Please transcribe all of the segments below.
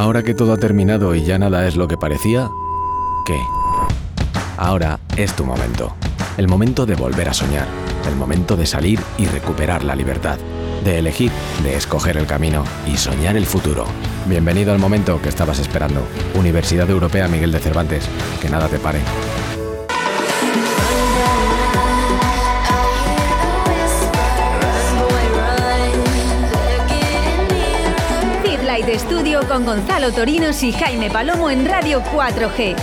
Ahora que todo ha terminado y ya nada es lo que parecía, ¿qué? Ahora es tu momento. El momento de volver a soñar. El momento de salir y recuperar la libertad. De elegir, de escoger el camino y soñar el futuro. Bienvenido al momento que estabas esperando. Universidad Europea Miguel de Cervantes. Que nada te pare. Fit Light Studio con Gonzalo Torinos y Jaime Palomo en Radio 4G.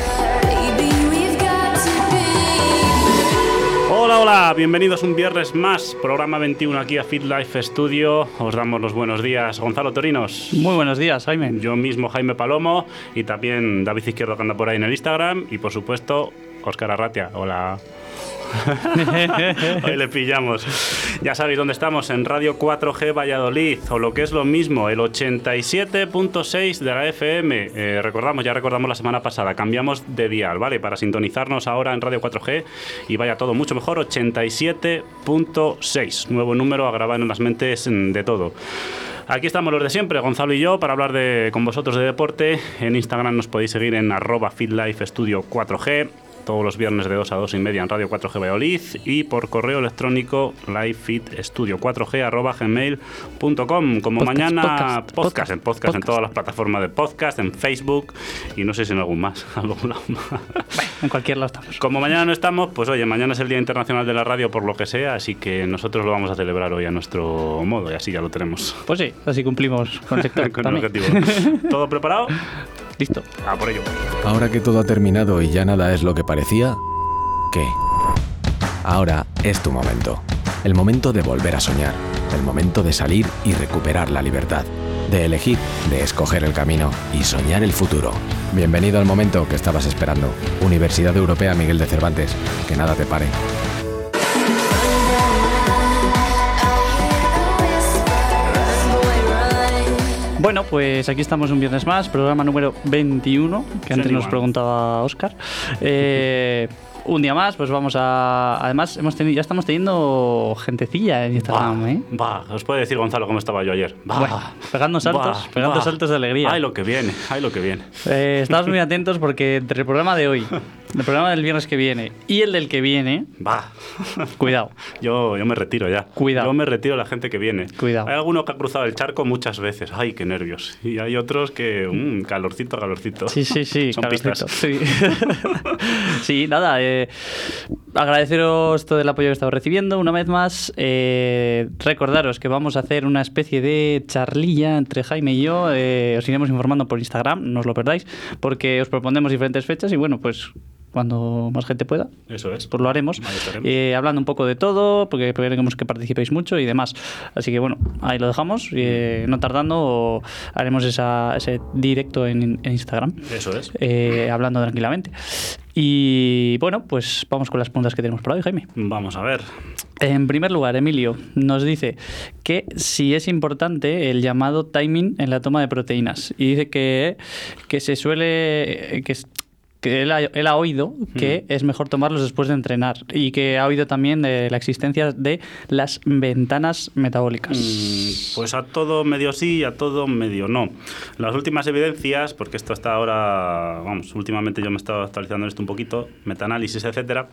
Hola, hola, bienvenidos un viernes más, programa 21 aquí a Fit Life Studio. Os damos los buenos días, Gonzalo Torinos. Muy buenos días, Jaime. Yo mismo, Jaime Palomo, y también David Izquierdo que anda por ahí en el Instagram, y por supuesto, Óscar Arratia. Hola. Hoy le pillamos. Ya sabéis dónde estamos, en Radio 4G Valladolid, o lo que es lo mismo, el 87.6 de la FM. Eh, recordamos, ya recordamos la semana pasada, cambiamos de dial, ¿vale? Para sintonizarnos ahora en Radio 4G y vaya todo mucho mejor, 87.6. Nuevo número a grabar en las mentes de todo. Aquí estamos los de siempre, Gonzalo y yo, para hablar con vosotros de deporte. En Instagram nos podéis seguir en arroba Studio 4G todos los viernes de 2 a 2 y media en Radio 4G Valladolid y por correo electrónico livefitstudio4g arroba gmail.com. Como mañana, podcast, podcast, en podcast, en todas las plataformas de podcast, en Facebook y no sé si en algún más. en cualquier lado estamos. Como mañana no estamos, pues oye, mañana es el Día Internacional de la Radio por lo que sea, así que nosotros lo vamos a celebrar hoy a nuestro modo y así ya lo tenemos. Pues sí, así cumplimos con el sector. con el objetivo. ¿Todo preparado? Listo. A por ello. Ahora que todo ha terminado y ya nada es lo que parecía, ¿qué? Ahora es tu momento. El momento de volver a soñar. El momento de salir y recuperar la libertad. De elegir, de escoger el camino y soñar el futuro. Bienvenido al momento que estabas esperando. Universidad Europea Miguel de Cervantes. Que nada te pare. Bueno, pues aquí estamos un viernes más, programa número 21, que antes nos preguntaba Oscar. Eh, un día más, pues vamos a. Además, hemos tenido, ya estamos teniendo gentecilla en Instagram, va, ¿eh? Va, os puede decir Gonzalo cómo estaba yo ayer. Va, bueno, pegando saltos, va, pegando saltos de alegría. Ay, lo que viene, ay, lo que viene. Eh, estamos muy atentos porque entre el programa de hoy, el programa del viernes que viene y el del que viene. Va. Cuidado. Yo, yo me retiro ya. Cuidado. Yo me retiro la gente que viene. Cuidado. Hay alguno que ha cruzado el charco muchas veces. Ay, qué nervios. Y hay otros que. Mmm, calorcito, calorcito. Sí, sí, sí. Son calorcito. pistas. Sí. sí, nada. Eh, agradeceros todo el apoyo que estamos recibiendo. Una vez más, eh, recordaros que vamos a hacer una especie de charlilla entre Jaime y yo. Eh, os iremos informando por Instagram, no os lo perdáis, porque os proponemos diferentes fechas y bueno, pues cuando más gente pueda. Eso es. Pues lo haremos. Eh, hablando un poco de todo, porque queremos que participéis mucho y demás. Así que bueno, ahí lo dejamos. Eh, no tardando, haremos esa, ese directo en, en Instagram. Eso es. Eh, hablando tranquilamente. Y bueno, pues vamos con las preguntas que tenemos por hoy, Jaime. Vamos a ver. En primer lugar, Emilio nos dice que si es importante el llamado timing en la toma de proteínas. Y dice que, que se suele. Que, que él ha, él ha oído que mm. es mejor tomarlos después de entrenar y que ha oído también de la existencia de las ventanas metabólicas. Mm, pues a todo medio sí y a todo medio no. Las últimas evidencias, porque esto está ahora, vamos, últimamente yo me he estado actualizando esto un poquito, metaanálisis, etcétera,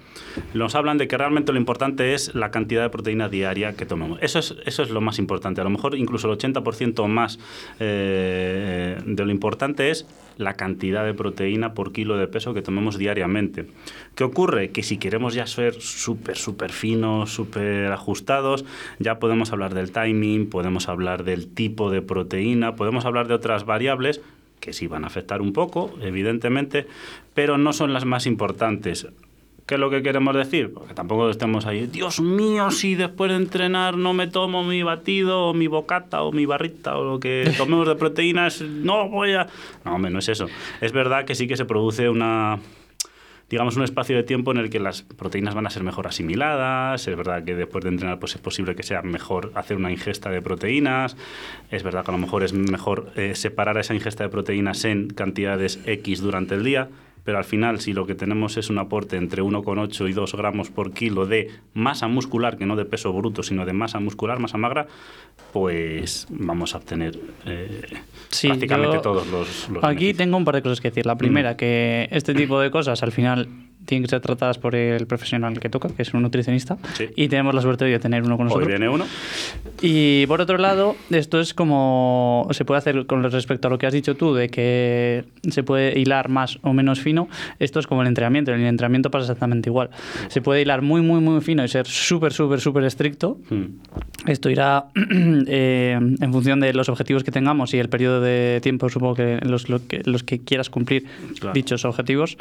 nos hablan de que realmente lo importante es la cantidad de proteína diaria que tomemos. Eso es, eso es lo más importante. A lo mejor incluso el 80% más eh, de lo importante es la cantidad de proteína por kilo de peso que tomemos diariamente. ¿Qué ocurre? Que si queremos ya ser súper, súper finos, súper ajustados, ya podemos hablar del timing, podemos hablar del tipo de proteína, podemos hablar de otras variables que sí van a afectar un poco, evidentemente, pero no son las más importantes. ¿Qué es lo que queremos decir? Porque tampoco estemos ahí, Dios mío, si después de entrenar no me tomo mi batido o mi bocata o mi barrita o lo que tomemos de proteínas, no voy a... No, hombre, no es eso. Es verdad que sí que se produce una digamos, un espacio de tiempo en el que las proteínas van a ser mejor asimiladas, es verdad que después de entrenar pues es posible que sea mejor hacer una ingesta de proteínas, es verdad que a lo mejor es mejor eh, separar esa ingesta de proteínas en cantidades X durante el día, pero al final si lo que tenemos es un aporte entre 1,8 y 2 gramos por kilo de masa muscular, que no de peso bruto, sino de masa muscular, masa magra, pues vamos a obtener eh, Sí, prácticamente yo todos los... los Aquí beneficios. tengo un par de cosas que decir. La primera, Mm. que este tipo de cosas al final tienen que ser tratadas por el profesional que toca, que es un nutricionista, Sí. y tenemos la suerte de tener uno con Hoy nosotros. viene uno. Y por otro lado, esto es como se puede hacer con respecto a lo que has dicho tú, de que se puede hilar más o menos fino. Esto es como el entrenamiento. En el entrenamiento pasa exactamente igual. Se puede hilar muy, muy, muy fino y ser súper, súper, súper estricto. Mm. Esto irá eh, en función de los objetivos que tengamos y el periodo de tiempo, supongo que los, lo que, los que quieras cumplir Claro. dichos objetivos.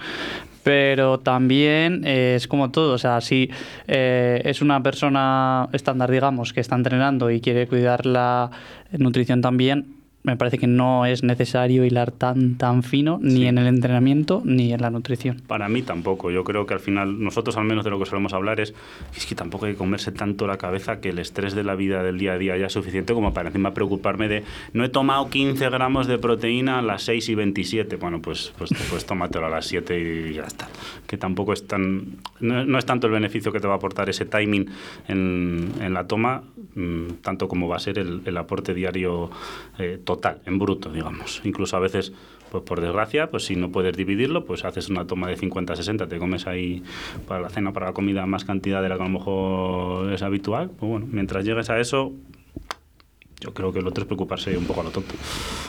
Pero también eh, es como todo, o sea, si eh, es una persona estándar, digamos, que está entrenando y quiere cuidar la nutrición también, me parece que no es necesario hilar tan, tan fino ni Sí. en el entrenamiento ni en la nutrición. Para mí tampoco. Yo creo que al final, nosotros al menos de lo que solemos hablar es, es que tampoco hay que comerse tanto la cabeza que el estrés de la vida del día a día ya es suficiente como para encima preocuparme de no he tomado 15 gramos de proteína a las 6 y 27. Bueno, pues, pues, pues tómatelo a las 7 y ya está. Que tampoco es tan... No, no es tanto el beneficio que te va a aportar ese timing en, en la toma, tanto como va a ser el, aporte diario eh, total, en bruto, digamos. Incluso a veces pues por desgracia, pues si no puedes dividirlo, pues haces una toma de 50-60, te comes ahí para la cena, para la comida, más cantidad de la que a lo mejor es habitual. Pues bueno, mientras llegues a eso, yo creo que lo otro es preocuparse un poco a lo tonto.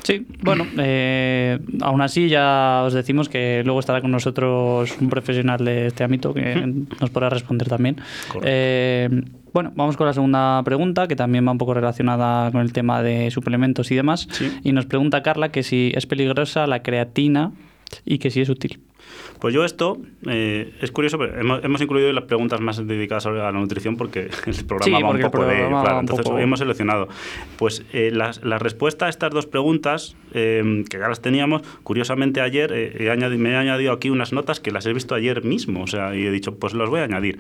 Sí, bueno, eh, aún así ya os decimos que luego estará con nosotros un profesional de este ámbito que nos podrá responder también. Eh, bueno, vamos con la segunda pregunta, que también va un poco relacionada con el tema de suplementos y demás. Sí. Y nos pregunta Carla que si es peligrosa la creatina y que si es útil. Pues yo esto, eh, es curioso, pero hemos, hemos incluido las preguntas más dedicadas a la nutrición porque el programa Sí, va un porque poco de... Claro, entonces poco- hemos seleccionado. Pues eh, las- la respuesta a estas dos preguntas, eh, que ya las teníamos, curiosamente ayer eh, he me he añadido aquí unas notas que las he visto ayer mismo, o sea, y he dicho, pues los voy a añadir.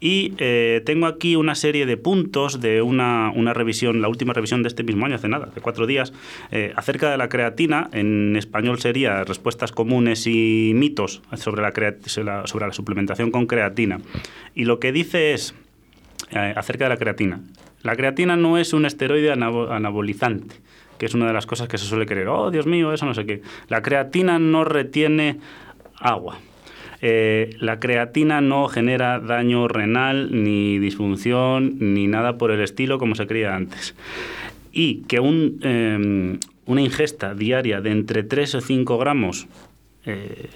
Y eh, tengo aquí una serie de puntos de una, una revisión, la última revisión de este mismo año, hace nada, hace cuatro días, acerca de la creatina. En español sería respuestas comunes y mitos sobre la, sobre la, suplementación con creatina. Y lo que dice es, eh, acerca de la creatina, la creatina no es un esteroide anabo- anabolizante que es una de las cosas que se suele creer. Oh, Dios mío, eso no sé qué. La creatina no retiene agua. Eh, la creatina no genera daño renal, ni disfunción, ni nada por el estilo como se creía antes. Y que un, eh, una ingesta diaria de entre 3 o 5 gramos eh,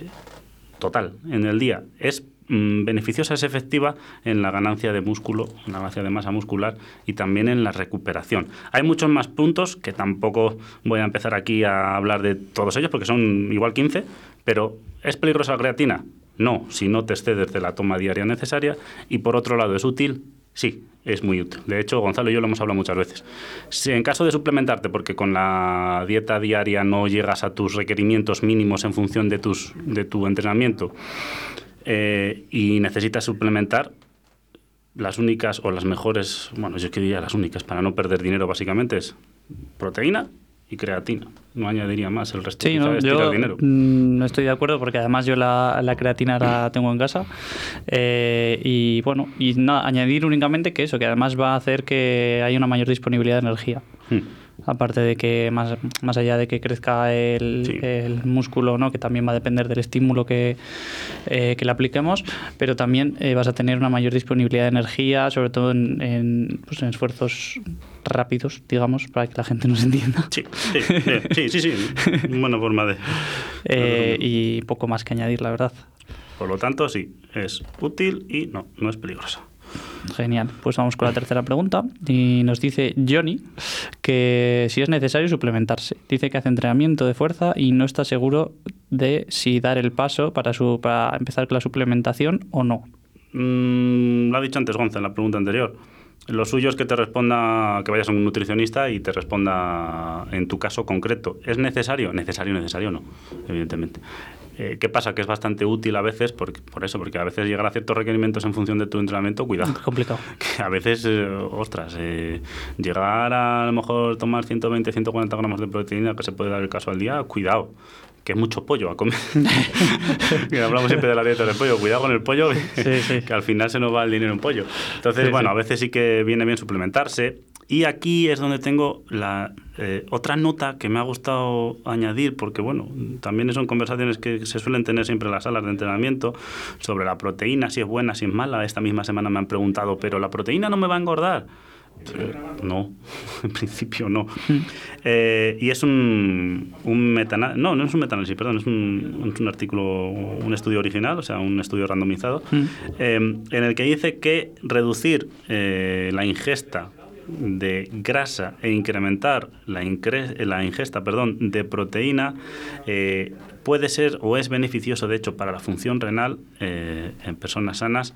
total en el día es mm, beneficiosa, es efectiva en la ganancia de músculo, en la ganancia de masa muscular y también en la recuperación. Hay muchos más puntos que tampoco voy a empezar aquí a hablar de todos ellos porque son igual 15, pero ¿es peligrosa la creatina? No, si no te excedes de la toma diaria necesaria. Y por otro lado, ¿es útil? Sí, es muy útil. De hecho, Gonzalo y yo lo hemos hablado muchas veces. Si en caso de suplementarte, porque con la dieta diaria no llegas a tus requerimientos mínimos en función de, tus, de tu entrenamiento eh, y necesitas suplementar, las únicas o las mejores, bueno, yo es que diría las únicas para no perder dinero básicamente es proteína y creatina. No añadiría más, el resto Sí, no, es tirar yo dinero. mm, estoy de acuerdo porque además yo la, la creatina la tengo en casa eh, y bueno, y nada, añadir únicamente que eso, que además va a hacer que haya una mayor disponibilidad de energía. Hmm. Aparte de que más, más allá de que crezca el, Sí. el músculo, ¿no? que también va a depender del estímulo que, eh, que le apliquemos, pero también eh, vas a tener una mayor disponibilidad de energía, sobre todo en, en, pues, en esfuerzos rápidos, digamos, para que la gente nos entienda. Sí, sí, sí, sí, sí. Buena forma de. Eh, y poco más que añadir, la verdad. Por lo tanto, sí, es útil y no, no es peligrosa. Genial. Pues vamos con la tercera pregunta. Y nos dice Johnny que si es necesario suplementarse. Dice que hace entrenamiento de fuerza y no está seguro de si dar el paso para, su, para empezar con la suplementación o no. Mm, lo ha dicho antes Gonza en la pregunta anterior. Lo suyo es que te responda, que vayas a un nutricionista y te responda en tu caso concreto. ¿Es necesario? Necesario, necesario no, evidentemente. Eh, ¿Qué pasa? Que es bastante útil a veces, por, por eso, porque a veces llegar a ciertos requerimientos en función de tu entrenamiento, cuidado. Complicado. que a veces, eh, ostras, eh, llegar a, a lo mejor tomar 120, 140 gramos de proteína, que se puede dar el caso al día, cuidado, que es mucho pollo a comer. Hablamos siempre de la dieta del pollo. Cuidado con el pollo, Sí, sí. que al final se nos va el dinero en pollo. Entonces, Sí, bueno, a veces sí que viene bien suplementarse. Y aquí es donde tengo la eh, otra nota que me ha gustado añadir, porque bueno, también son conversaciones que se suelen tener siempre en las salas de entrenamiento sobre la proteína, si es buena, si es mala. Esta misma semana me han preguntado, ¿pero la proteína no me va a engordar? No, en principio no. Eh, y es un, un metaanálisis, no, no es un metaanálisis, perdón, es un, es un artículo, un estudio original, o sea, un estudio randomizado, eh, en el que dice que reducir eh, la ingesta de grasa e incrementar la, incre- la ingesta perdón, de proteína eh, puede ser o es beneficioso, de hecho, para la función renal eh, en personas sanas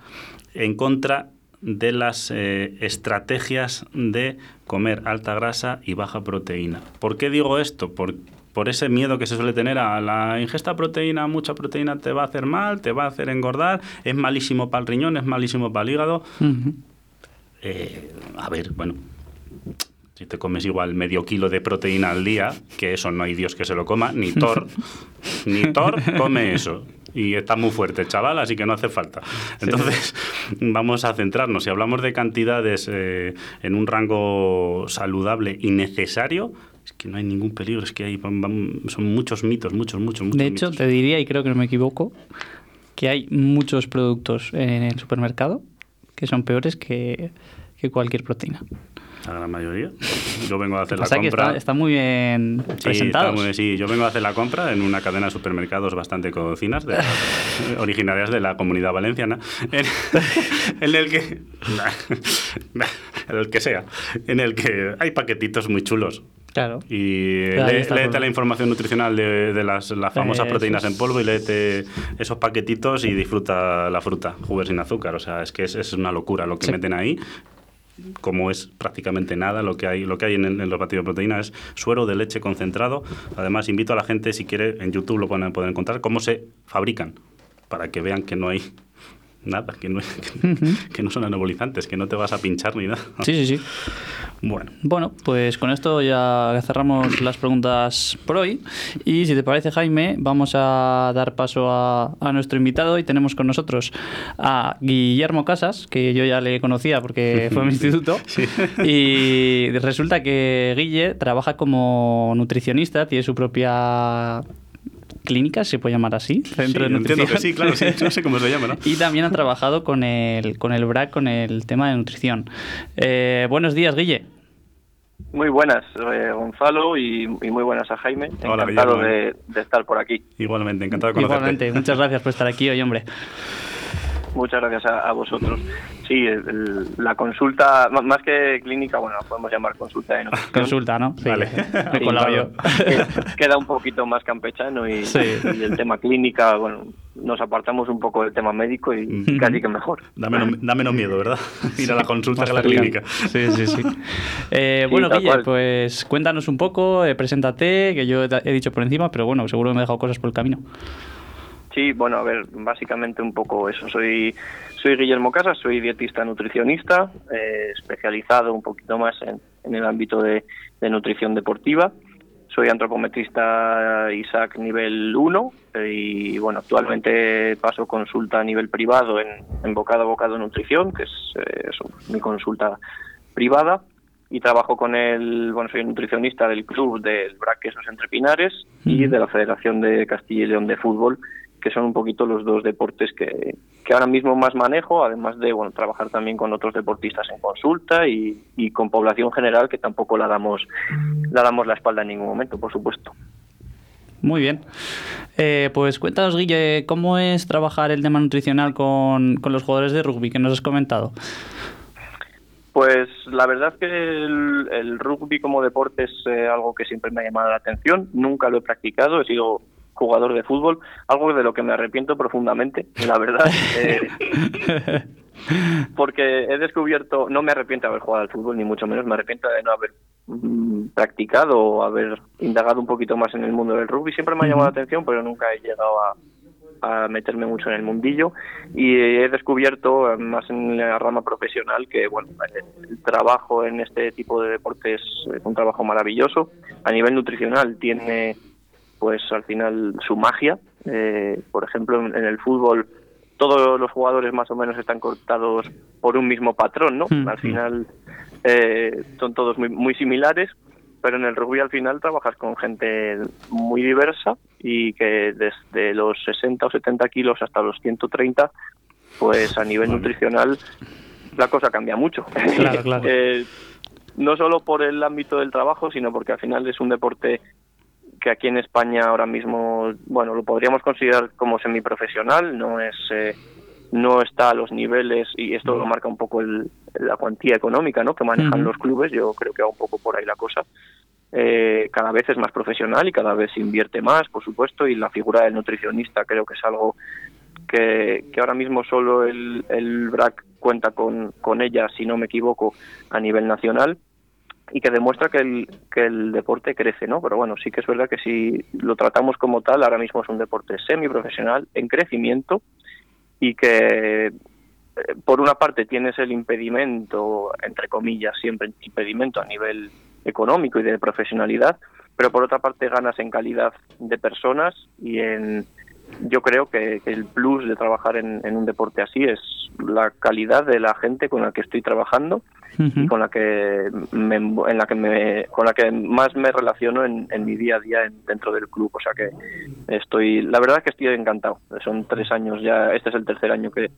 en contra de las eh, estrategias de comer alta grasa y baja proteína. ¿Por qué digo esto? Por, por ese miedo que se suele tener a la ingesta de proteína, mucha proteína te va a hacer mal, te va a hacer engordar, es malísimo para el riñón, es malísimo para el hígado. Eh, a ver, bueno, si te comes igual medio kilo de proteína al día, que eso no hay Dios que se lo coma, ni Thor, ni Thor come eso. Y está muy fuerte, chaval, así que no hace falta. Entonces, vamos a centrarnos. Si hablamos de cantidades eh, en un rango saludable y necesario, es que no hay ningún peligro, es que hay, son muchos mitos, muchos, muchos, muchos De hecho, mitos. te diría, y creo que no me equivoco, que hay muchos productos en el supermercado que son peores que, que cualquier proteína. La gran mayoría. Yo vengo a hacer la compra. está, está muy bien Sí, muy- sí, yo vengo a hacer la compra en una cadena de supermercados bastante conocidas, de, originarias de la comunidad valenciana, en, en el que. en el que sea. En el que hay paquetitos muy chulos. Claro. Y está, léete la información nutricional de, de las, las famosas proteínas en polvo y léete esos paquetitos y disfruta la fruta, jugos sin azúcar. O sea, es que es, es una locura lo que Sí. meten ahí como es prácticamente nada lo que hay lo que hay en, los batidos de proteína es suero de leche concentrado. Además invito a la gente si quiere en YouTube lo pueden encontrar cómo se fabrican para que vean que no hay nada que no, que, que no son anabolizantes que no te vas a pinchar ni nada Sí, sí, sí. bueno Bueno, pues con esto ya cerramos las preguntas por hoy. Y si te parece, Jaime, vamos a dar paso a, a nuestro invitado. Y tenemos con nosotros a Guillermo Casas, que yo ya le conocía porque fue a mi instituto. Y resulta que Guille trabaja como nutricionista, tiene su propia clínica, se puede llamar así, centro Sí, de entiendo nutrición. que sí claro sí, no sé cómo se llama ¿no? Y también ha trabajado con el, con el BRAC, con el tema de nutrición. Eh, buenos días, Guille. Muy buenas, eh, Gonzalo, y, y muy buenas a Jaime. Hola, Encantado de estar por aquí. igualmente encantado de conocerte Igualmente, muchas gracias por estar aquí hoy, hombre. Muchas gracias a, a vosotros. Sí, el- el- la consulta, más que clínica, bueno, la podemos llamar consulta de. Consulta, ¿no? Sí, Vale. me Sí, claro. yo. Queda un poquito más campechano y, Sí. y el tema clínica, bueno, nos apartamos un poco del tema médico y casi que mejor. da menos, da menos miedo verdad ir a la consulta Más que a la clínica Sí, sí, sí. Eh, Sí, bueno, Guille, pues cuéntanos un poco, eh, preséntate, que yo he dicho por encima, pero bueno, seguro que me he dejado cosas por el camino. Sí, bueno, a ver, básicamente un poco eso. Soy, soy Guillermo Casas, soy dietista nutricionista, eh, especializado un poquito más en, en el ámbito de, de nutrición deportiva. Soy antropometrista ISAC nivel 1 eh, y bueno, actualmente paso consulta a nivel privado en, en Bocado a Bocado Nutrición, que es eh, eso, mi consulta privada. Y trabajo con el, bueno, soy nutricionista del club del BRAC Quesos Entre Pinares y de la Federación de Castilla y León de Fútbol, que son un poquito los dos deportes que, que ahora mismo más manejo, además de bueno trabajar también con otros deportistas en consulta y, y con población general que tampoco la damos la damos la espalda en ningún momento, por supuesto. Muy bien. Eh, pues cuéntanos, Guille, ¿cómo es trabajar el tema nutricional con, con los jugadores de rugby que nos has comentado? Pues la verdad que el, el rugby como deporte es eh, algo que siempre me ha llamado la atención. Nunca lo he practicado, he sido jugador de fútbol, algo de lo que me arrepiento profundamente, la verdad. eh, porque he descubierto, no me arrepiento de haber jugado al fútbol, ni mucho menos me arrepiento de no haber mm, practicado o haber indagado un poquito más en el mundo del rugby. Siempre me ha llamado la atención, pero nunca he llegado a, a meterme mucho en el mundillo y he descubierto eh, más en la rama profesional que bueno el, el trabajo en este tipo de deportes es un trabajo maravilloso a nivel nutricional tiene pues al final su magia. Eh, por ejemplo, en, en el fútbol todos los jugadores más o menos están cortados por un mismo patrón, ¿no? Mm. Al final eh, son todos muy, muy similares, pero en el rugby al final trabajas con gente muy diversa y que desde los 60 o 70 kilos hasta los 130, pues a nivel nutricional la cosa cambia mucho. Claro, claro. Eh, no solo por el ámbito del trabajo, sino porque al final es un deporte que aquí en España ahora mismo, bueno, lo podríamos considerar como semiprofesional, no es eh, no está a los niveles y esto lo marca un poco el, la cuantía económica, ¿no? que manejan los clubes, yo creo que va un poco por ahí la cosa. Eh, cada vez es más profesional y cada vez se invierte más, por supuesto, y la figura del nutricionista creo que es algo que, que ahora mismo solo el, el BRAC cuenta con, con ella, si no me equivoco, a nivel nacional y que demuestra que el, que el deporte crece, ¿no? Pero bueno, sí que es verdad que si lo tratamos como tal, ahora mismo es un deporte semiprofesional en crecimiento y que eh, por una parte tienes el impedimento, entre comillas, siempre impedimento a nivel económico y de profesionalidad, pero por otra parte ganas en calidad de personas y en yo creo que, el plus de trabajar en, en un deporte así es la calidad de la gente con la que estoy trabajando y con la que me, en la que me, con la que más me relaciono en, en mi día a día en- dentro del club. O sea que estoy la verdad es que estoy encantado. Son tres años ya este es el tercer año que,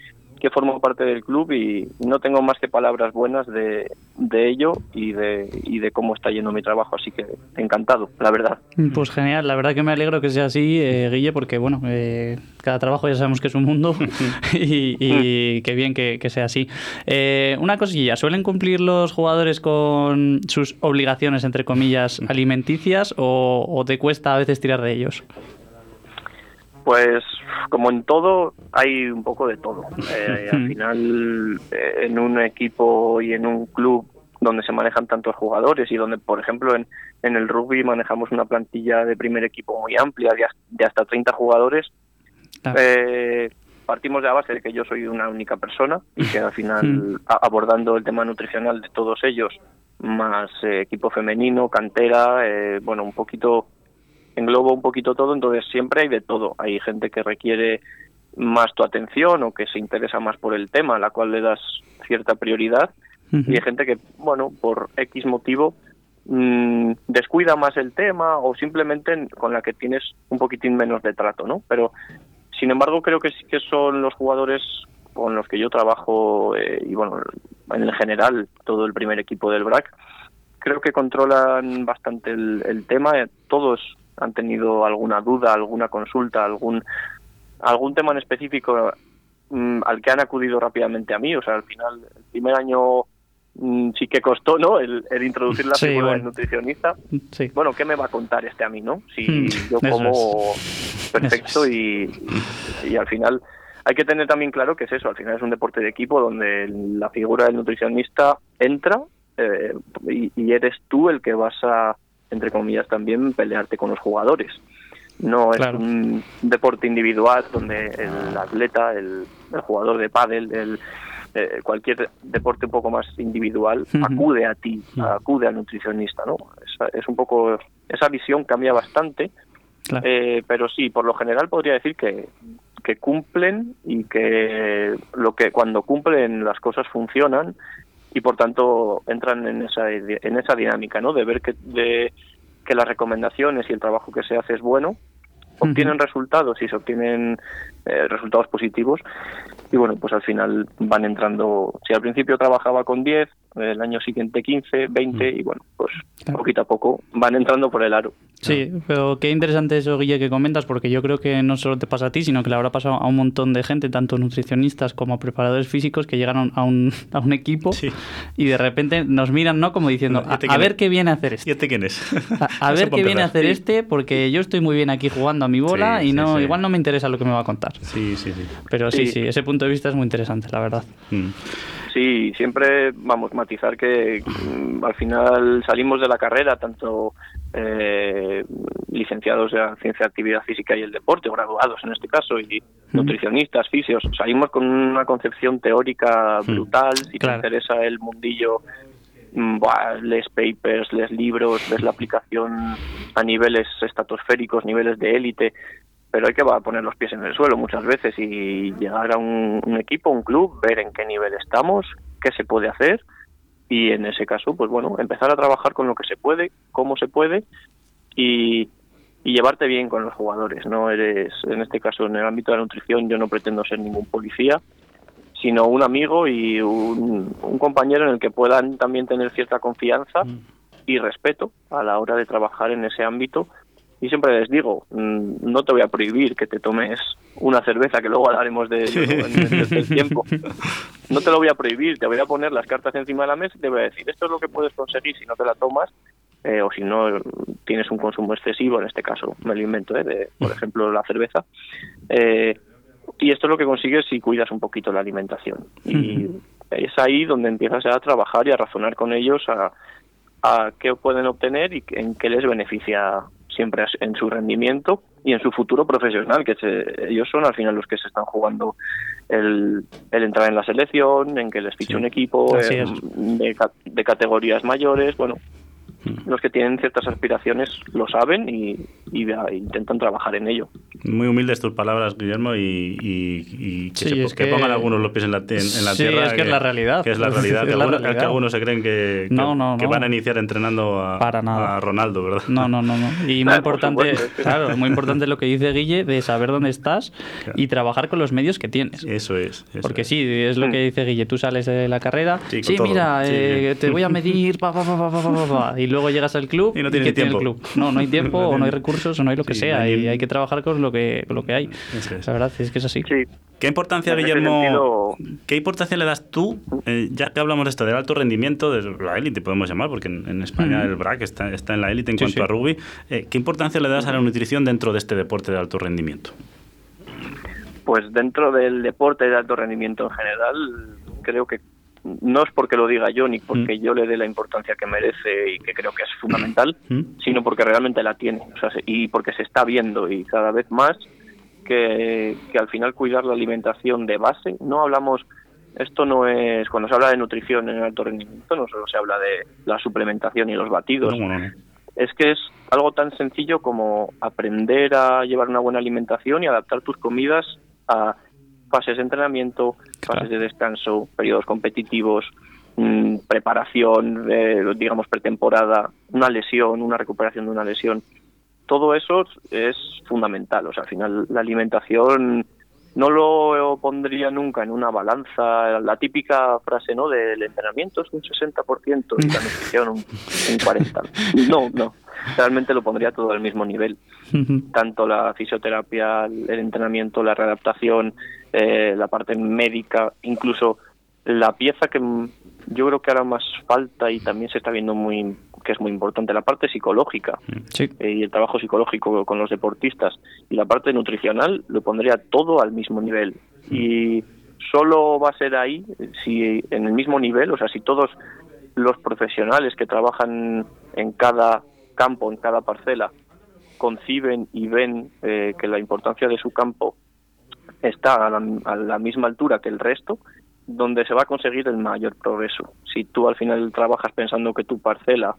que formo parte del club y no tengo más que palabras buenas de, de ello y de y de cómo está yendo mi trabajo así que encantado la verdad Pues genial, la verdad que me alegro que sea así, eh, Guille, porque bueno, eh, cada trabajo ya sabemos que es un mundo y, y qué bien que, que sea así. Eh, una cosilla, ¿suelen cumplir los jugadores con sus obligaciones, entre comillas, alimenticias o, o te cuesta a veces tirar de ellos? Pues como en todo, hay un poco de todo. Eh, al final, eh, en un equipo y en un club donde se manejan tantos jugadores y donde, por ejemplo, en, en el rugby manejamos una plantilla de primer equipo muy amplia, de, has- de hasta 30 jugadores, Claro. eh, partimos de la base de que yo soy una única persona y que al final, a- abordando el tema nutricional de todos ellos, más eh, equipo femenino, cantera, eh, bueno, un poquito englobo un poquito todo, entonces siempre hay de todo. Hay gente que requiere más tu atención o que se interesa más por el tema, a la cual le das cierta prioridad, y hay gente que, bueno, por X motivo mm, descuida más el tema o simplemente con la que tienes un poquitín menos de trato, ¿no? Pero, sin embargo, creo que sí que son los jugadores con los que yo trabajo eh, y, bueno, en general todo el primer equipo del BRAC, creo que controlan bastante el, el tema. Eh, Todos han tenido alguna duda, alguna consulta, algún algún tema en específico mm, al que han acudido rápidamente a mí. O sea, al final, el primer año mm, sí que costó, ¿no? El, el introducir la Sí, figura bueno. del nutricionista. Sí. Bueno, ¿qué me va a contar este a mí, no? Si Mm, yo como es. perfecto y, y al final hay que tener también claro que es eso, al final es un deporte de equipo donde la figura del nutricionista entra eh, y, y eres tú el que vas a, entre comillas, también pelearte con los jugadores. No es Claro. un deporte individual donde el atleta, el, el jugador de pádel, el, eh, cualquier deporte un poco más individual acude a ti, acude al nutricionista, ¿no? Es, es un poco esa visión cambia bastante, Claro. eh, pero sí, por lo general podría decir que, que cumplen y que lo que cuando cumplen las cosas funcionan y por tanto entran en esa en esa dinámica, ¿no? De ver que de que las recomendaciones y el trabajo que se hace es bueno, obtienen resultados y se obtienen eh, resultados positivos y bueno, pues al final van entrando, si al principio trabajaba con 10, el año siguiente 15, 20 y bueno, pues Claro. poquito a poco van entrando por el aro. Sí, pero qué interesante eso, Guille, que comentas, porque yo creo que no solo te pasa a ti, sino que le habrá pasado a un montón de gente, tanto nutricionistas como preparadores físicos, que llegan a un, a un equipo Sí. y de repente nos miran, ¿no? Como diciendo, ¿Y a, ver qué viene a hacer este. ¿Y este quién es? A, ver qué viene a hacer este, porque yo estoy muy bien aquí jugando a mi bola Sí, y sí, no sí. igual no me interesa lo que me va a contar. Sí, sí, sí. Pero sí, Sí. sí, ese punto de vista es muy interesante, la verdad. Mm. Sí, siempre vamos matizar que mm, al final salimos de la carrera, tanto eh, licenciados en ciencia actividad física y el deporte, graduados en este caso, y nutricionistas, fisios, salimos con una concepción teórica brutal, si Claro. te interesa el mundillo mm, buah, lees papers, lees libros, ves la aplicación a niveles estratosféricos, niveles de élite, pero hay que poner los pies en el suelo muchas veces y llegar a un, un equipo, un club, ver en qué nivel estamos, qué se puede hacer y en ese caso, pues bueno, empezar a trabajar con lo que se puede, cómo se puede y, y llevarte bien con los jugadores. No eres, en este caso, en el ámbito de la nutrición, yo no pretendo ser ningún policía, sino un amigo y un, un compañero en el que puedan también tener cierta confianza y respeto a la hora de trabajar en ese ámbito. Y siempre les digo, mm, no te voy a prohibir que te tomes una cerveza, que luego hablaremos de ello en el tercer tiempo. No te lo voy a prohibir, te voy a poner las cartas encima de la mesa y te voy a decir, esto es lo que puedes conseguir si no te la tomas, eh, o si no tienes un consumo excesivo, en este caso me lo invento, eh, de, por ejemplo la cerveza, eh, y esto es lo que consigues si cuidas un poquito la alimentación. Y es ahí donde empiezas a trabajar y a razonar con ellos a, a qué pueden obtener y en qué les beneficia siempre en su rendimiento y en su futuro profesional, que se, ellos son al final los que se están jugando el, el entrar en la selección, en que les fiche Sí. un equipo de, de categorías mayores, bueno, Mm. los que tienen ciertas aspiraciones lo saben y, y, ah, intentan trabajar en ello. Muy humildes tus palabras, Guillermo, y, y, y que, sí, se, que, que, pongan algunos los pies en la, en, en la sí, tierra. es que, que, es la realidad. Que es la realidad. la algunos, realidad. que, algunos, se creen que, no, no, no. van a iniciar entrenando a, Para nada. a, Ronaldo, ¿verdad? No, no, no. Y ah, muy importante, claro, muy importante lo que dice Guille de saber dónde estás claro. y trabajar con los medios que tienes. Eso es. Eso Porque es. sí, es lo que mm. dice Guille. Tú sales de la carrera. Sí, sí mira, eh, te voy a medir, pa, pa, pa, pa, pa, pa, y luego llegas al club Y no ¿qué tienes tiene tiempo. el club? No, no hay tiempo, o no hay recursos, o no hay lo que Sí, sea, no hay y hay que trabajar con lo que, con lo que hay. Es. La verdad es que es así. Sí, ¿Qué importancia, Guillermo, sentido- qué importancia le das tú, eh, ya que hablamos de esto, del alto rendimiento, de la élite podemos llamar, porque en, en España el BRAC está, está en la élite en Sí, cuanto sí. a rugby, eh, ¿qué importancia le das a la nutrición dentro de este deporte de alto rendimiento? pues dentro del deporte de alto rendimiento en general, creo que no es porque lo diga yo ni porque yo le dé la importancia que merece y que creo que es fundamental, ¿Mm? sino porque realmente la tiene o sea, se- y porque se está viendo y cada vez más que, que al final cuidar la alimentación de base, no hablamos, esto no es, cuando se habla de nutrición en alto rendimiento no solo se habla de la suplementación y los batidos, No, no, no. es que es algo tan sencillo como aprender a llevar una buena alimentación y adaptar tus comidas a fases de entrenamiento, Claro. fases de descanso, periodos competitivos, mm, preparación, eh, digamos, pretemporada, una lesión, una recuperación de una lesión. Todo eso es fundamental. O sea, al final la alimentación no lo pondría nunca en una balanza, la típica frase, ¿no? Del entrenamiento es un 60% y la nutrición un, un 40%. No, no. Realmente lo pondría todo al mismo nivel. Tanto la fisioterapia, el entrenamiento, la readaptación, eh, la parte médica, incluso la pieza que mm, yo creo que ahora más falta y también se está viendo muy que es muy importante, la parte psicológica Sí. eh, y el trabajo psicológico con los deportistas. Y la parte nutricional lo pondría todo al mismo nivel. Y solo va a ser ahí si en el mismo nivel o sea si todos los profesionales que trabajan en cada campo en cada parcela conciben y ven eh, que la importancia de su campo está a la, a la misma altura que el resto donde se va a conseguir el mayor progreso si tú al final trabajas pensando que tu parcela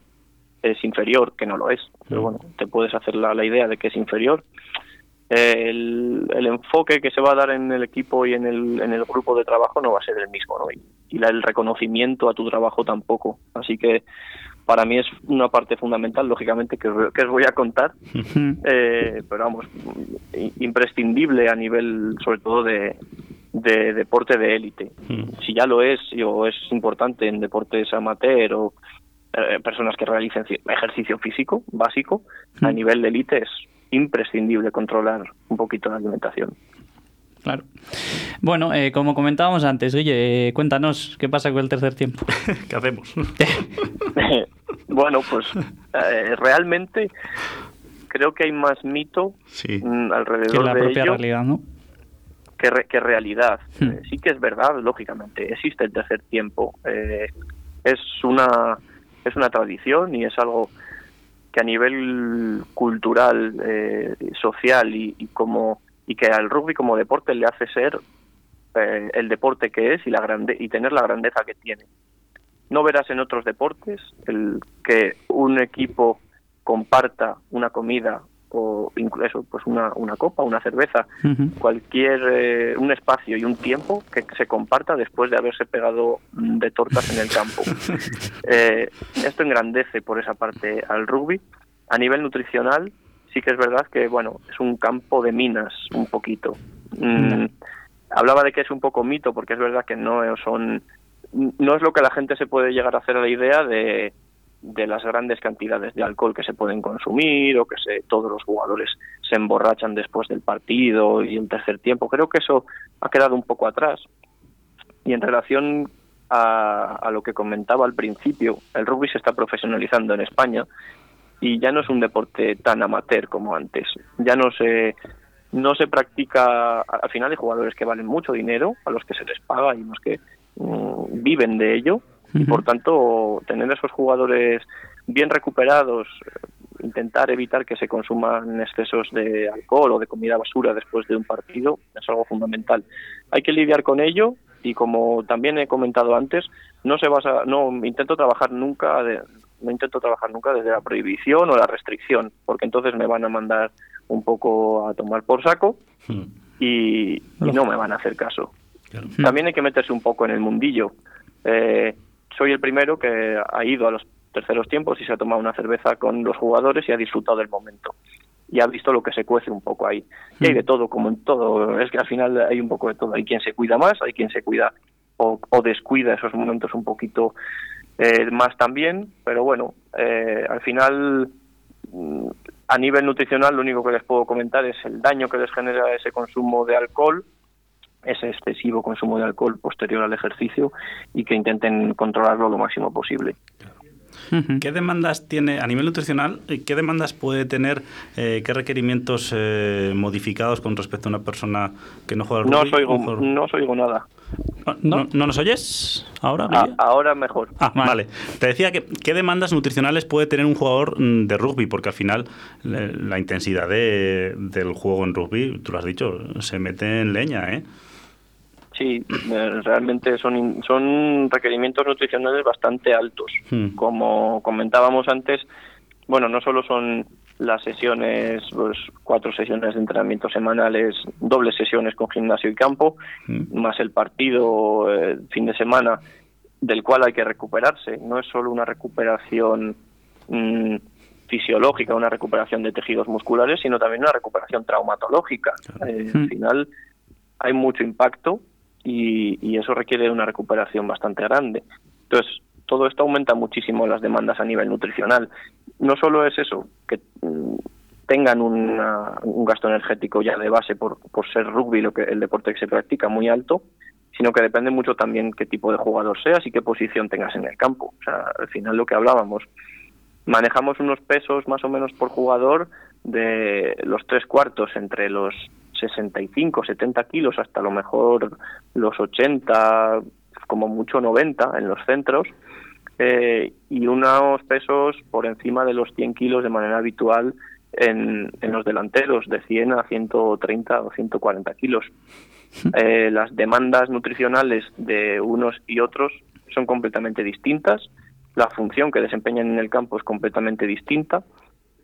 es inferior, que no lo es, pero bueno, te puedes hacer la, la idea de que es inferior. El, el enfoque que se va a dar en el equipo y en el, en el grupo de trabajo no va a ser el mismo, ¿no? Y, y la- el reconocimiento a tu trabajo tampoco. Así que para mí es una parte fundamental, lógicamente, que, os- que os voy a contar, eh, pero vamos, imprescindible a nivel, sobre todo, de, de deporte de élite. Si ya lo es, o es importante en deportes amateur o eh, personas que realicen ci- ejercicio físico básico, a nivel de élite es imprescindible controlar un poquito la alimentación. Claro. Bueno, eh, como comentábamos antes, Guille, eh, cuéntanos qué pasa con el tercer tiempo. ¿Qué hacemos? bueno, pues eh, realmente creo que hay más mito Sí. mm, que alrededor la de propia ello realidad, ¿no? que, re- que realidad. Hmm. Eh, sí que es verdad, lógicamente, existe el tercer tiempo. Eh, es una es una tradición y es algo que a nivel cultural, eh, social y, y como y que al rugby como deporte le hace ser eh, el deporte que es y la grande y tener la grandeza que tiene. No verás en otros deportes el que un equipo comparta una comida o incluso pues una, una copa, una cerveza, cualquier eh, un espacio y un tiempo que se comparta después de haberse pegado de tortas en el campo. Eh, esto engrandece por esa parte al rugby. A nivel nutricional, sí que es verdad que bueno es un campo de minas un poquito. Mm, hablaba de que es un poco mito porque es verdad que no son no es lo que la gente se puede llegar a hacer a la idea de de las grandes cantidades de alcohol que se pueden consumir o que se, todos los jugadores se emborrachan después del partido y el tercer tiempo. Creo que eso ha quedado un poco atrás. Y en relación a, lo que comentaba al principio, el rugby se está profesionalizando en España y ya no es un deporte tan amateur como antes. Ya no se no se practica al final hay jugadores que valen mucho dinero a los que se les paga y los que mm, viven de ello y por tanto tener esos jugadores bien recuperados, intentar evitar que se consuman excesos de alcohol o de comida basura después de un partido es algo fundamental. Hay que lidiar con ello y como también he comentado antes, no se basa, no intento trabajar nunca no intento trabajar nunca desde la prohibición o la restricción, porque entonces me van a mandar un poco a tomar por saco hmm. y, no me van a hacer caso. También hay que meterse un poco en el mundillo. Eh, soy el primero que ha ido a los terceros tiempos y se ha tomado una cerveza con los jugadores y ha disfrutado del momento. Y ha visto lo que se cuece un poco ahí. Y hay de todo, como en todo. Es que al final hay un poco de todo. Hay quien se cuida más, hay quien se cuida o, descuida esos momentos un poquito eh, más también. Pero bueno, eh, al final mm, a nivel nutricional lo único que les puedo comentar es el daño que les genera ese consumo de alcohol ese excesivo consumo de alcohol posterior al ejercicio y que intenten controlarlo lo máximo posible. ¿Qué demandas tiene a nivel nutricional? Eh, ¿Qué demandas puede tener? Eh, ¿Qué requerimientos eh, modificados con respecto a una persona que no juega al rugby? No oigo, no oigo nada. ¿No, ¿No, nos oyes ahora? Ah, ahora mejor. Ah, vale. Te decía que qué demandas nutricionales puede tener un jugador mm, de rugby, porque al final la intensidad de, del juego en rugby, tú lo has dicho, se mete en leña, ¿eh? Sí, eh, realmente son, son requerimientos nutricionales bastante altos. Hmm. Como comentábamos antes, bueno, no solo son las sesiones, pues cuatro sesiones de entrenamiento semanales, dobles sesiones con gimnasio y campo, hmm. más el partido eh, fin de semana, del cual hay que recuperarse. No es solo una recuperación mm, fisiológica, una recuperación de tejidos musculares, sino también una recuperación traumatológica. Eh, al hmm. final hay mucho impacto y, eso requiere una recuperación bastante grande. Entonces, todo esto aumenta muchísimo las demandas a nivel nutricional. No solo es eso, que mm, tengan un gasto energético ya de base por, por ser rugby, lo que el deporte que se practica, muy alto, sino que depende mucho también qué tipo de jugador seas y qué posición tengas en el campo. O sea, al final lo que hablábamos, manejamos unos pesos más o menos por jugador de los tres cuartos entre los 65, 70 kilos, hasta lo mejor los 80, como mucho 90 en los centros, eh, y unos pesos por encima de los 100 kilos de manera habitual en, en los delanteros, de 100 a 130 o 140 kilos. Eh, las demandas nutricionales de unos y otros son completamente distintas, la función que desempeñan en el campo es completamente distinta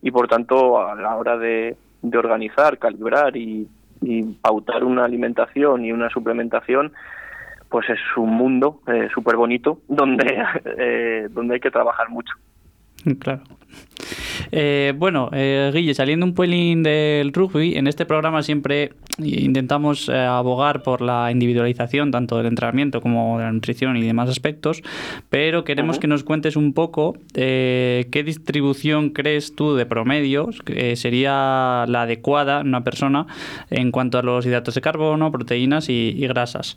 y por tanto a la hora de, de organizar, calibrar y y pautar una alimentación y una suplementación pues es un mundo eh, súper bonito donde, eh, donde hay que trabajar mucho. Claro. Eh, bueno, eh, Guille, saliendo un pelín del rugby, en este programa siempre intentamos eh, abogar por la individualización tanto del entrenamiento como de la nutrición y demás aspectos, pero queremos que nos cuentes un poco qué distribución crees tú de promedios sería la adecuada en una persona en cuanto a los hidratos de carbono, proteínas y, grasas.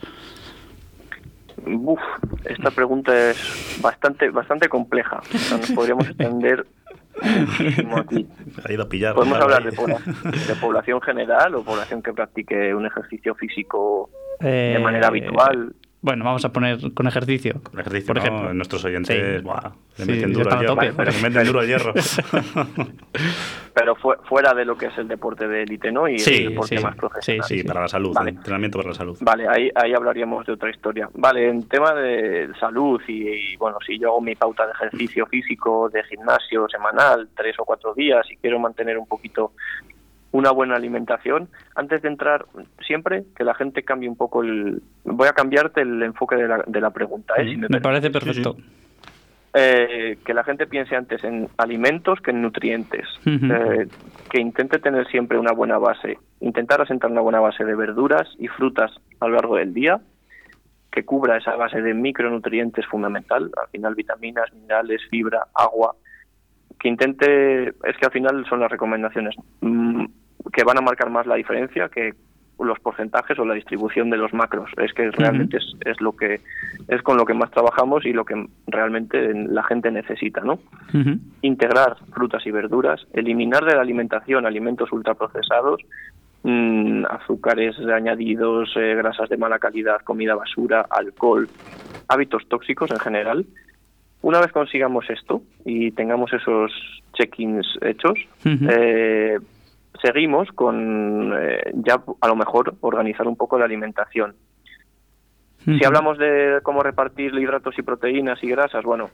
Uf, esta pregunta es bastante bastante compleja. nos podríamos extender ha ido a pillar. Podemos hablar de, población general o población que practique un ejercicio físico de manera eh, habitual. Bueno, vamos a poner con ejercicio. Con ejercicio, por ¿no? ejemplo. Nuestros oyentes, Sí. buah, le Sí, meten duro a hierro. tope. Le meten duro al hierro. Pero fue- fuera de lo que es el deporte de élite, ¿no? Y Sí, el deporte sí. más profesional. Sí, para la salud, Vale. el entrenamiento para la salud. Vale, ahí, ahí hablaríamos de otra historia. Vale, en tema de salud y, y, bueno, si yo hago mi pauta de ejercicio físico de gimnasio semanal, tres o cuatro días, y quiero mantener un poquito una buena alimentación, antes de entrar, siempre que la gente cambie un poco el... Voy a cambiarte el enfoque de la, de la pregunta, ¿eh? si me parece perfecto. Eh, que la gente piense antes en alimentos que en nutrientes. Eh, que intente tener siempre una buena base, intentar asentar una buena base de verduras y frutas a lo largo del día, que cubra esa base de micronutrientes fundamental, al final vitaminas, minerales, fibra, agua, que intente, es que al final son las recomendaciones que van a marcar más la diferencia que los porcentajes o la distribución de los macros. Es que realmente es, es lo que es con lo que más trabajamos y lo que realmente la gente necesita, ¿no? Integrar frutas y verduras, eliminar de la alimentación alimentos ultraprocesados, mm, azúcares añadidos, eh, grasas de mala calidad, comida basura, alcohol, hábitos tóxicos en general. Una vez consigamos esto y tengamos esos check-ins hechos, eh, seguimos con eh, ya a lo mejor organizar un poco la alimentación. Si hablamos de cómo repartir hidratos y proteínas y grasas, bueno,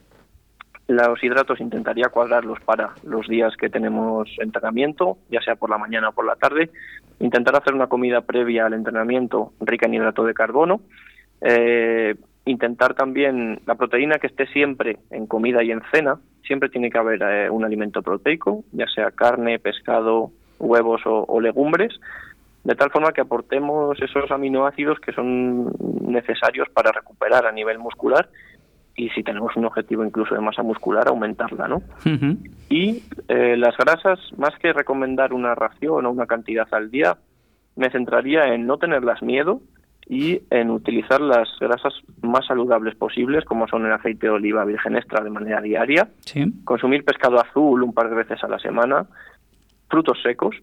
los hidratos intentaría cuadrarlos para los días que tenemos entrenamiento, ya sea por la mañana o por la tarde. Intentar hacer una comida previa al entrenamiento rica en hidrato de carbono. Eh, intentar también la proteína que esté siempre en comida y en cena. Siempre tiene que haber eh, un alimento proteico, ya sea carne, pescado, huevos o, o legumbres de tal forma que aportemos esos aminoácidos que son necesarios para recuperar a nivel muscular y si tenemos un objetivo incluso de masa muscular aumentarla, ¿no? Y eh, las grasas, más que recomendar una ración o una cantidad al día, me centraría en no tenerlas miedo y en utilizar las grasas más saludables posibles, como son el aceite de oliva virgen extra de manera diaria, Sí. consumir pescado azul un par de veces a la semana, frutos secos,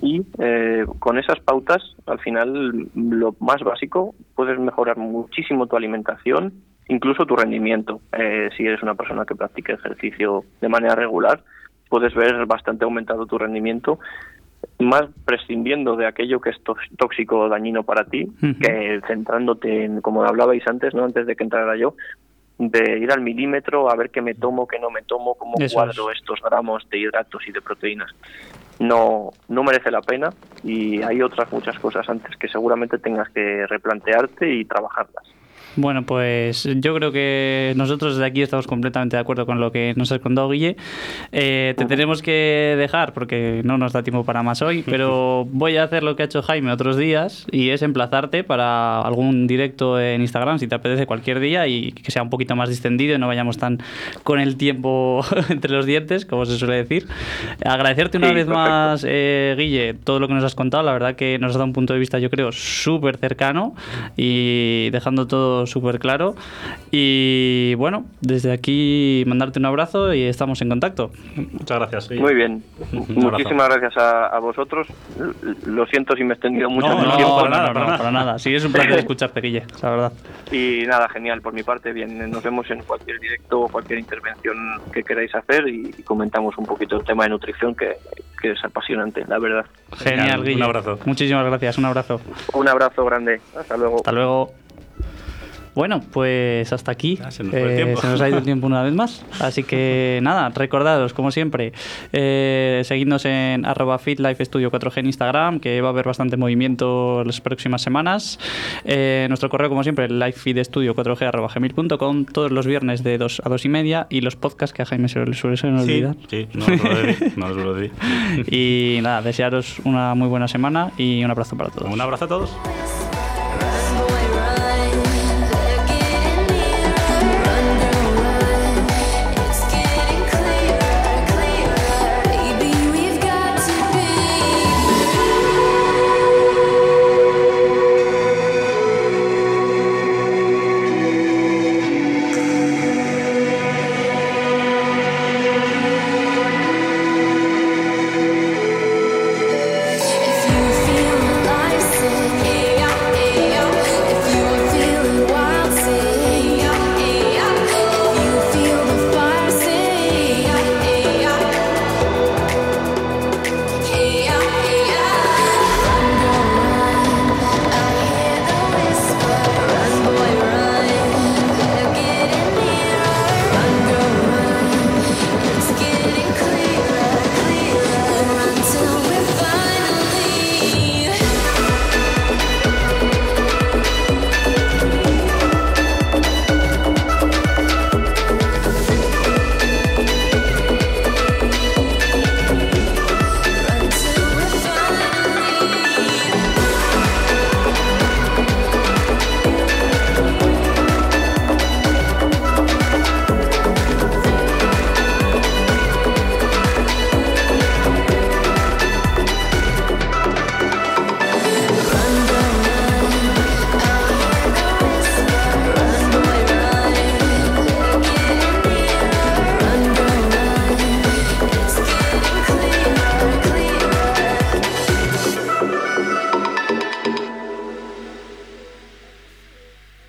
y eh, con esas pautas, al final, lo más básico, puedes mejorar muchísimo tu alimentación, incluso tu rendimiento. Eh, si eres una persona que practica ejercicio de manera regular, puedes ver bastante aumentado tu rendimiento, más prescindiendo de aquello que es tó- tóxico o dañino para ti, que centrándote en, como hablabais antes, no antes de que entrara yo, de ir al milímetro a ver qué me tomo, qué no me tomo, cómo Eso cuadro estos gramos de hidratos y de proteínas. No, no merece la pena y hay otras muchas cosas antes que seguramente tengas que replantearte y trabajarlas. Bueno, pues yo creo que nosotros desde aquí estamos completamente de acuerdo con lo que nos has contado, Guille. Eh, te tenemos que dejar porque no nos da tiempo para más hoy, pero voy a hacer lo que ha hecho Jaime otros días y es emplazarte para algún directo en Instagram, si te apetece cualquier día y que sea un poquito más distendido y no vayamos tan con el tiempo entre los dientes, como se suele decir. Agradecerte una Sí, vez perfecto. más, eh, Guille, todo lo que nos has contado. La verdad que nos has dado un punto de vista, yo creo, súper cercano y dejando todo súper claro. Y bueno, desde aquí mandarte un abrazo y estamos en contacto. Muchas gracias. Guille. Muy bien. Un. Muchísimas gracias a, a vosotros. Lo siento si me he extendido mucho No, no, tiempo. para nada, para nada. para nada. Sí, es un placer escucharte, Guille, la verdad. Y nada, genial, por mi parte, bien. Nos vemos en cualquier directo o cualquier intervención que queráis hacer y, y comentamos un poquito el tema de nutrición que, que es apasionante, la verdad. Genial, Genial, un Guille. abrazo. Muchísimas gracias, un abrazo. Un abrazo grande. Hasta luego. Hasta luego. Bueno, pues hasta aquí. Se nos el Eh, se nos ha ido el tiempo una vez más. Así que nada, recordados, como siempre, eh, seguidnos en arroba FitLifeStudio 4G en Instagram, que va a haber bastante movimiento las próximas semanas. Eh, nuestro correo, como siempre, lifefeedstudio 4G arroba gmail.com, todos los viernes de 2 a 2 y media, y los podcasts que a Jaime se le suele se nos Sí, olvidar. sí, no os lo decir, no os lo. Y nada, desearos una muy buena semana y un abrazo para todos. Un abrazo a todos.